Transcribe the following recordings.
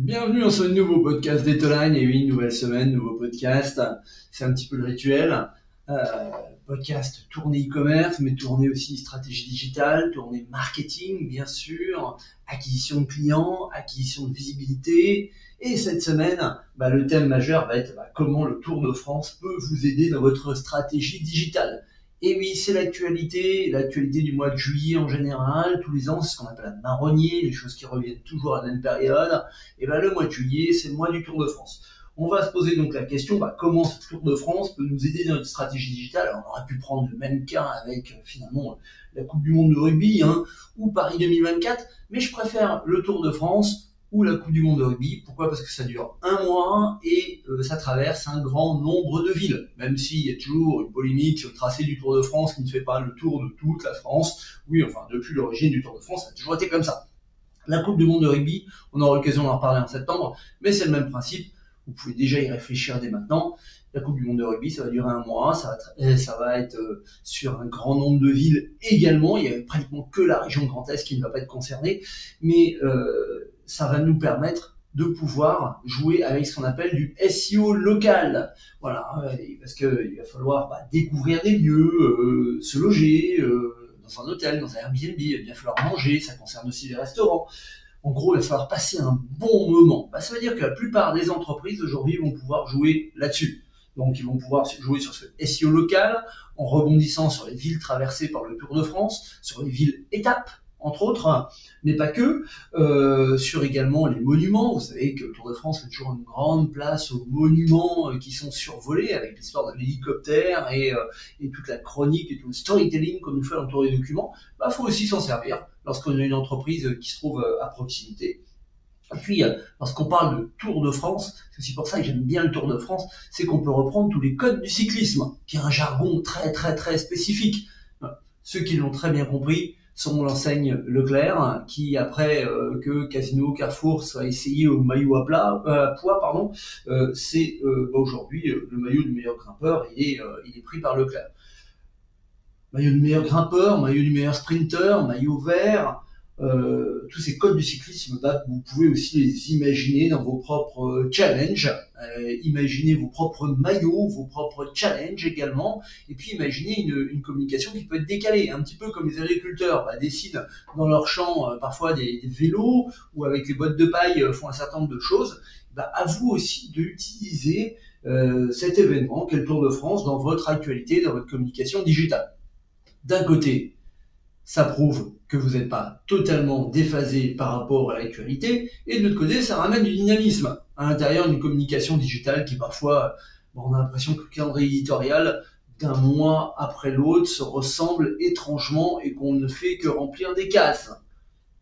Bienvenue dans ce nouveau podcast d'Etoline. Et oui, nouvelle semaine, nouveau podcast. C'est un petit peu le rituel. Euh, podcast tourné e-commerce, mais tourné aussi stratégie digitale, tourné marketing, bien sûr, acquisition de clients, acquisition de visibilité. Et cette semaine, bah, le thème majeur va être bah, comment le Tour de France peut vous aider dans votre stratégie digitale. Et oui, c'est l'actualité, l'actualité du mois de juillet en général, tous les ans, c'est ce qu'on appelle un marronnier, les choses qui reviennent toujours à la même période. Et bien le mois de juillet, c'est le mois du Tour de France. On va se poser donc la question, bah, comment ce Tour de France peut nous aider dans notre stratégie digitale? On aurait pu prendre le même cas avec finalement la Coupe du Monde de rugby hein, ou Paris 2024, mais je préfère le Tour de France ou la Coupe du Monde de rugby. Pourquoi? Parce que ça dure un mois et euh, ça traverse un grand nombre de villes. Même s'il y a toujours une polémique sur le tracé du Tour de France qui ne fait pas le tour de toute la France. Oui, enfin, depuis l'origine du Tour de France, ça a toujours été comme ça. La Coupe du Monde de rugby, on aura l'occasion d'en reparler en septembre, mais c'est le même principe. Vous pouvez déjà y réfléchir dès maintenant. La Coupe du Monde de rugby, ça va durer un mois, ça va, va être euh, sur un grand nombre de villes également. Il y a pratiquement que la région Grand Est qui ne va pas être concernée, mais euh, ça va nous permettre de pouvoir jouer avec ce qu'on appelle du SEO local. Voilà, parce qu'il va falloir bah, découvrir des lieux, euh, se loger euh, dans un hôtel, dans un Airbnb, il va falloir manger, ça concerne aussi les restaurants. En gros, il va falloir passer un bon moment. Bah, ça veut dire que la plupart des entreprises aujourd'hui vont pouvoir jouer là-dessus. Donc ils vont pouvoir jouer sur ce SEO local en rebondissant sur les villes traversées par le Tour de France, sur les villes étapes entre autres, mais pas que, euh, sur également les monuments. Vous savez que le Tour de France fait toujours une grande place aux monuments euh, qui sont survolés avec l'histoire d'un hélicoptère et, euh, et, toute la chronique et tout le storytelling qu'on nous fait autour des documents. Il bah, faut aussi s'en servir lorsqu'on a une entreprise qui se trouve à proximité. Et puis, lorsqu'on parle de Tour de France, c'est aussi pour ça que j'aime bien le Tour de France, c'est qu'on peut reprendre tous les codes du cyclisme, qui est un jargon très très très spécifique. Ceux qui l'ont très bien compris, sont l'enseigne Leclerc, qui après euh, que Casino Carrefour soit essayé au maillot à, plat, euh, poids, euh, c'est bah, aujourd'hui le maillot du meilleur grimpeur, il est, il est pris par Leclerc. Maillot du meilleur grimpeur, maillot du meilleur sprinter, maillot vert, euh, tous ces codes du cyclisme, bah, vous pouvez aussi les imaginer dans vos propres euh, challenges, euh, imaginez vos propres maillots, vos propres challenges également, et puis imaginez une, communication qui peut être décalée, un petit peu comme les agriculteurs bah, décident dans leur champ parfois des, vélos ou avec les bottes de paille font un certain nombre de choses. Bah, à vous aussi d'utiliser cet événement qu'est le Tour de France dans votre actualité, dans votre communication digitale. D'un côté, ça prouve que vous n'êtes pas totalement déphasé par rapport à l'actualité, et de l'autre côté, ça ramène du dynamisme à l'intérieur d'une communication digitale qui parfois, on a l'impression que le calendrier éditorial d'un mois après l'autre se ressemble étrangement et qu'on ne fait que remplir des cases.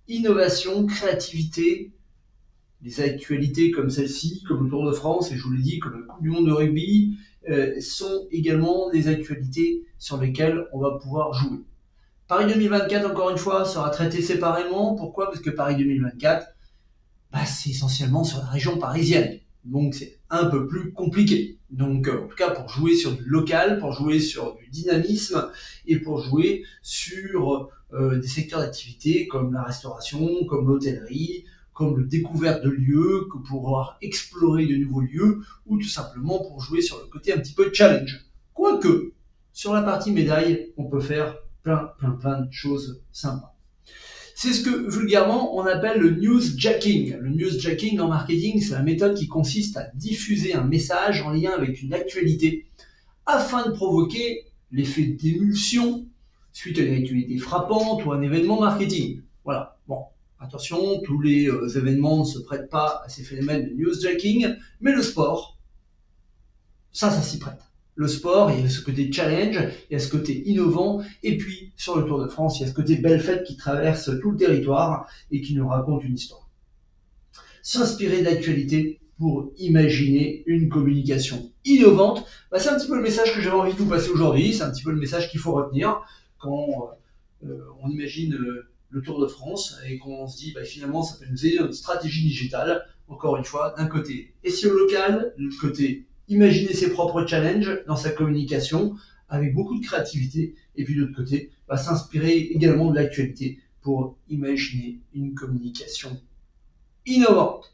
Innovation, créativité, les actualités comme celle-ci, comme le Tour de France, et je vous l'ai dit, comme le Coupe du Monde de rugby, euh, sont également des actualités sur lesquelles on va pouvoir jouer. Paris 2024, encore une fois, sera traité séparément. Pourquoi? Parce que Paris 2024, bah, c'est essentiellement sur la région parisienne. Donc c'est un peu plus compliqué. Donc euh, en tout cas pour jouer sur du local, pour jouer sur du dynamisme et pour jouer sur euh, des secteurs d'activité comme la restauration, comme l'hôtellerie, comme le découverte de lieux, pour pouvoir explorer de nouveaux lieux ou tout simplement pour jouer sur le côté un petit peu challenge. Quoique, sur la partie médaille, on peut faire plein, plein, plein de choses sympas. C'est ce que vulgairement on appelle le newsjacking. Le newsjacking en marketing, c'est la méthode qui consiste à diffuser un message en lien avec une actualité afin de provoquer l'effet d'émulsion suite à une actualité frappante ou un événement marketing. Voilà. Bon, attention, tous les euh, événements ne se prêtent pas à ces phénomènes de newsjacking, mais le sport, ça, ça s'y prête le sport, il y a ce côté challenge, il y a ce côté innovant, et puis sur le Tour de France, il y a ce côté belle fête qui traverse tout le territoire et qui nous raconte une histoire. S'inspirer de l'actualité pour imaginer une communication innovante, bah, c'est un petit peu le message que j'avais envie de vous passer aujourd'hui, c'est un petit peu le message qu'il faut retenir quand euh, on imagine euh, le Tour de France et qu'on se dit bah, finalement ça peut nous aider dans une stratégie digitale, encore une fois, d'un côté SEO local, de l'autre côté imaginer ses propres challenges dans sa communication avec beaucoup de créativité et puis de l'autre côté va s'inspirer également de l'actualité pour imaginer une communication innovante.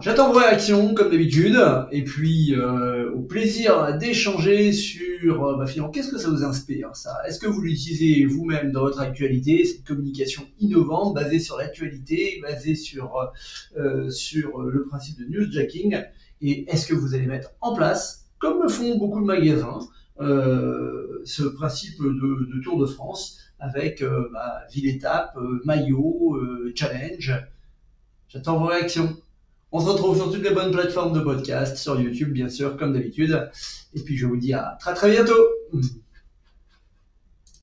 J'attends vos réactions comme d'habitude et puis euh, au plaisir d'échanger sur euh, bah, finalement qu'est-ce que ça vous inspire ça? Est-ce que vous l'utilisez vous-même dans votre actualité cette communication innovante basée sur l'actualité, basée sur euh, sur le principe de newsjacking? Et est-ce que vous allez mettre en place comme le font beaucoup de magasins ce principe de, Tour de France avec bah, ville étape, maillot, challenge? J'attends vos réactions. On se retrouve sur toutes les bonnes plateformes de podcast, sur YouTube bien sûr, comme d'habitude. Et puis je vous dis à très très bientôt.